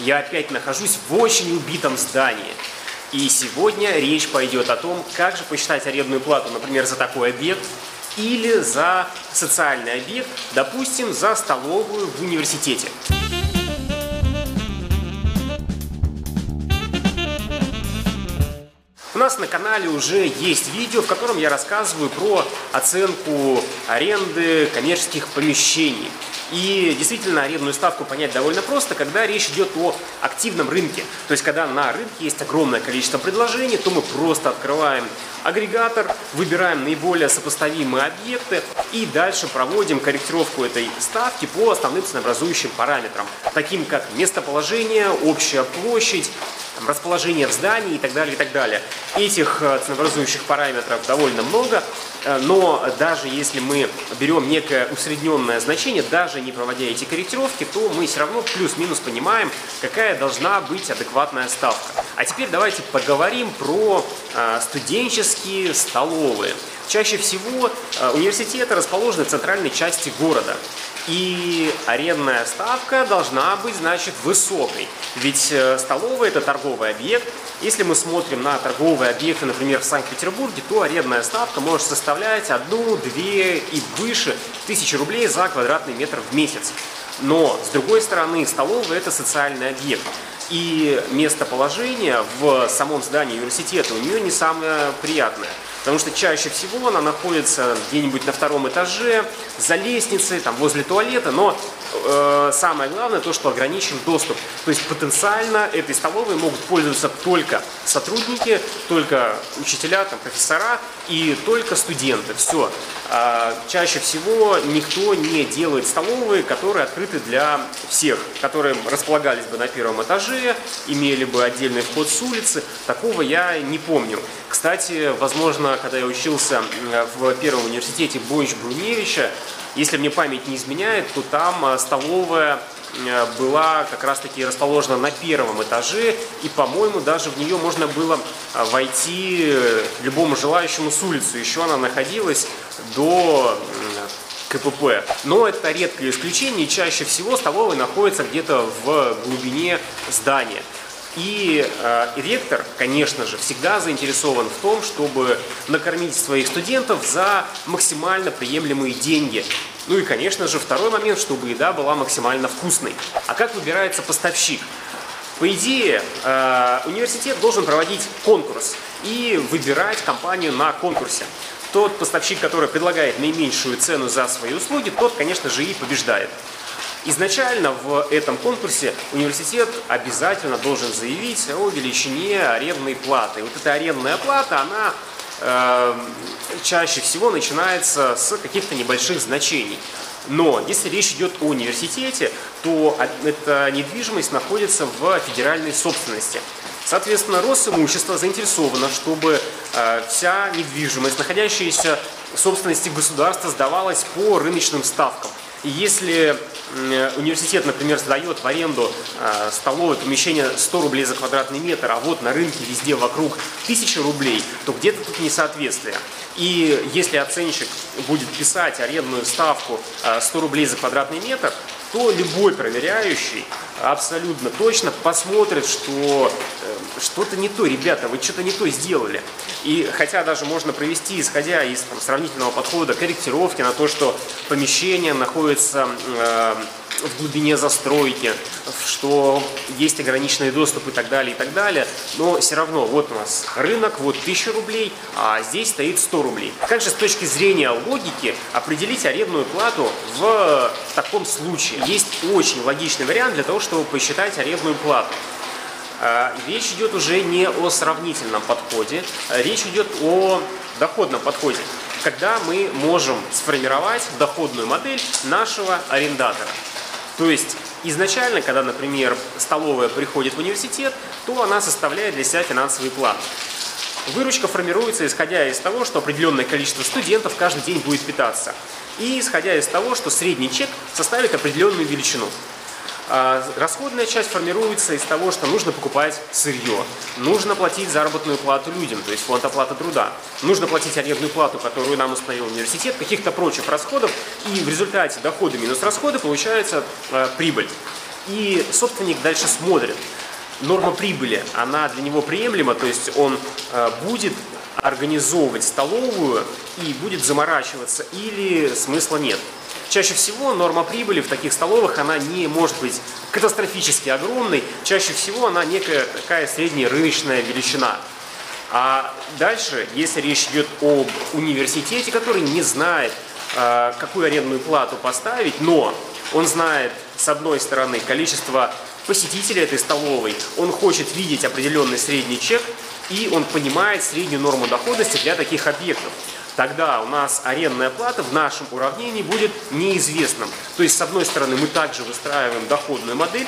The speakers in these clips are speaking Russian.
Я опять нахожусь в очень убитом здании. И сегодня речь пойдет о том, как же посчитать арендную плату, например, за такой объект или за социальный объект, допустим, за столовую в университете. У нас на канале уже есть видео, в котором я рассказываю про оценку аренды коммерческих помещений. И действительно арендную ставку понять довольно просто, когда речь идет о активном рынке. То есть, когда на рынке есть огромное количество предложений, то мы просто открываем агрегатор, выбираем наиболее сопоставимые объекты и дальше проводим корректировку этой ставки по основным ценообразующим параметрам, таким как местоположение, общая площадь, расположение в здании и так далее, и так далее. Этих э, ценообразующих параметров довольно много, э, но даже если мы берем некое усредненное значение, даже не проводя эти корректировки, то мы все равно плюс-минус понимаем, какая должна быть адекватная ставка. А теперь давайте поговорим про э, студенческие столовые. Чаще всего университеты расположены в центральной части города. И арендная ставка должна быть, значит, высокой. Ведь э, столовая – это торговый объект. Если мы смотрим на торговые объекты, например, в Санкт-Петербурге, то арендная ставка может составлять одну, две и выше тысячи рублей за квадратный метр в месяц. Но, с другой стороны, столовая – это социальный объект. И местоположение в самом здании университета у нее не самое приятное – Потому что чаще всего она находится где-нибудь на втором этаже, за лестницей, там, возле туалета, но э, самое главное то, что ограничен доступ. То есть потенциально этой столовой могут пользоваться только сотрудники, только учителя, там, профессора и только студенты. Все. А чаще всего никто не делает столовые, которые открыты для всех, которые располагались бы на первом этаже, имели бы отдельный вход с улицы. Такого я не помню. Кстати, возможно, когда я учился в первом университете Бойч Бруневича, если мне память не изменяет, то там а, столовая э, была как раз-таки расположена на первом этаже, и, по-моему, даже в нее можно было а, войти любому желающему с улицы. Еще она находилась до КПП. Но это редкое исключение, чаще всего столовая находится где-то в глубине здания. И э, ректор, конечно же, всегда заинтересован в том, чтобы накормить своих студентов за максимально приемлемые деньги. Ну и, конечно же, второй момент, чтобы еда была максимально вкусной. А как выбирается поставщик? По идее, э, университет должен проводить конкурс и выбирать компанию на конкурсе. Тот поставщик, который предлагает наименьшую цену за свои услуги, тот, конечно же, и побеждает. Изначально в этом конкурсе университет обязательно должен заявить о величине арендной платы. Вот эта арендная плата, она э, чаще всего начинается с каких-то небольших значений. Но если речь идет о университете, то эта недвижимость находится в федеральной собственности. Соответственно, Росимущество заинтересовано, чтобы э, вся недвижимость, находящаяся в собственности государства, сдавалась по рыночным ставкам. И если университет, например, сдает в аренду э, столовое помещение 100 рублей за квадратный метр, а вот на рынке везде вокруг 1000 рублей, то где-то тут несоответствие. И если оценщик будет писать арендную ставку 100 э, рублей за квадратный метр, то любой проверяющий абсолютно точно посмотрит, что э, что-то не то, ребята, вы что-то не то сделали. И хотя даже можно провести, исходя из там, сравнительного подхода, корректировки на то, что помещение находится э, в глубине застройки, что есть ограниченный доступ и так далее, и так далее. Но все равно, вот у нас рынок, вот 1000 рублей, а здесь стоит 100 рублей. Как же с точки зрения логики определить арендную плату в, таком случае? Есть очень логичный вариант для того, чтобы посчитать арендную плату. А, речь идет уже не о сравнительном подходе, а речь идет о доходном подходе, когда мы можем сформировать доходную модель нашего арендатора. То есть изначально, когда, например, столовая приходит в университет, то она составляет для себя финансовый план. Выручка формируется исходя из того, что определенное количество студентов каждый день будет питаться. И исходя из того, что средний чек составит определенную величину. А расходная часть формируется из того, что нужно покупать сырье, нужно платить заработную плату людям, то есть фонд оплаты труда, нужно платить арендную плату, которую нам установил университет, каких-то прочих расходов, и в результате доходы минус расходы получается э, прибыль. И собственник дальше смотрит, норма прибыли, она для него приемлема, то есть он э, будет организовывать столовую и будет заморачиваться, или смысла нет. Чаще всего норма прибыли в таких столовых, она не может быть катастрофически огромной, чаще всего она некая такая средняя рыночная величина. А дальше, если речь идет об университете, который не знает, э, какую арендную плату поставить, но он знает, с одной стороны, количество посетителей этой столовой, он хочет видеть определенный средний чек, и он понимает среднюю норму доходности для таких объектов тогда у нас арендная плата в нашем уравнении будет неизвестным. То есть, с одной стороны, мы также выстраиваем доходную модель,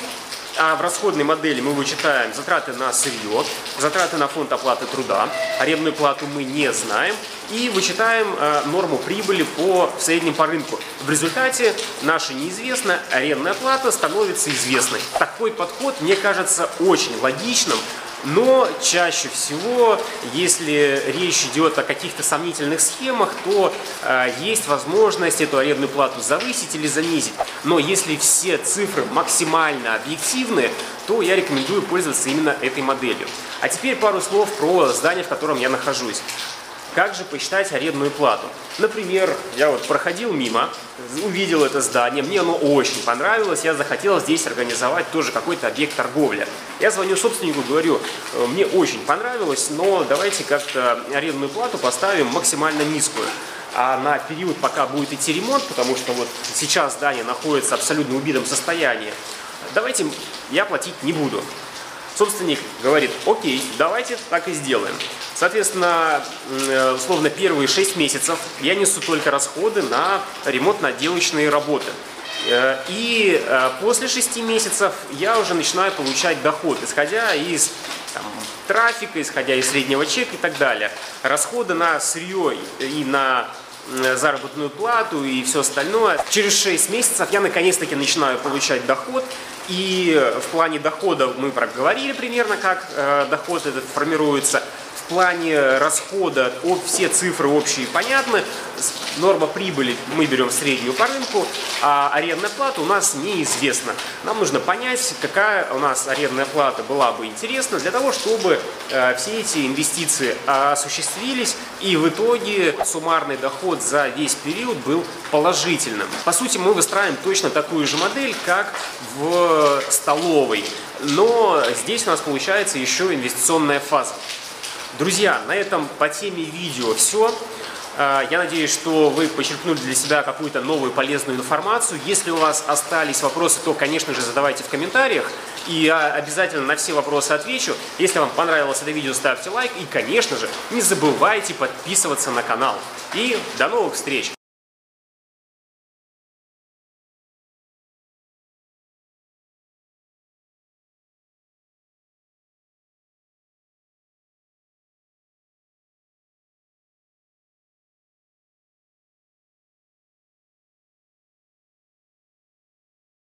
а в расходной модели мы вычитаем затраты на сырье, затраты на фонд оплаты труда, арендную плату мы не знаем и вычитаем э, норму прибыли по в среднем по рынку. В результате наша неизвестная арендная плата становится известной. Такой подход мне кажется очень логичным, но чаще всего, если речь идет о каких-то сомнительных схемах, то э, есть возможность эту арендную плату завысить или занизить. Но если все цифры максимально объективны, то я рекомендую пользоваться именно этой моделью. А теперь пару слов про здание, в котором я нахожусь. Как же посчитать арендную плату? Например, я вот проходил мимо, увидел это здание, мне оно очень понравилось, я захотел здесь организовать тоже какой-то объект торговли. Я звоню собственнику, говорю, «Э, мне очень понравилось, но давайте как-то арендную плату поставим максимально низкую а на период, пока будет идти ремонт, потому что вот сейчас здание находится в абсолютно убитом состоянии, давайте я платить не буду. Собственник говорит, окей, давайте так и сделаем. Соответственно, э, условно, первые 6 месяцев я несу только расходы на ремонтно-отделочные работы. Э, и э, после 6 месяцев я уже начинаю получать доход, исходя из там, трафика, исходя из среднего чека и так далее. Расходы на сырье и на заработную плату и все остальное. Через 6 месяцев я наконец-таки начинаю получать доход, и в плане дохода мы проговорили примерно, как э, доход этот формируется в плане расхода все цифры общие понятны. Норма прибыли мы берем среднюю по рынку, а арендная плата у нас неизвестна. Нам нужно понять, какая у нас арендная плата была бы интересна для того, чтобы э, все эти инвестиции осуществились и в итоге суммарный доход за весь период был положительным. По сути, мы выстраиваем точно такую же модель, как в столовой, но здесь у нас получается еще инвестиционная фаза. Друзья, на этом по теме видео все. А, я надеюсь, что вы почерпнули для себя какую-то новую полезную информацию. Если у вас остались вопросы, то, конечно же, задавайте в комментариях. И я обязательно на все вопросы отвечу. Если вам понравилось это видео, ставьте лайк. И, конечно же, не забывайте подписываться на канал. И до новых встреч!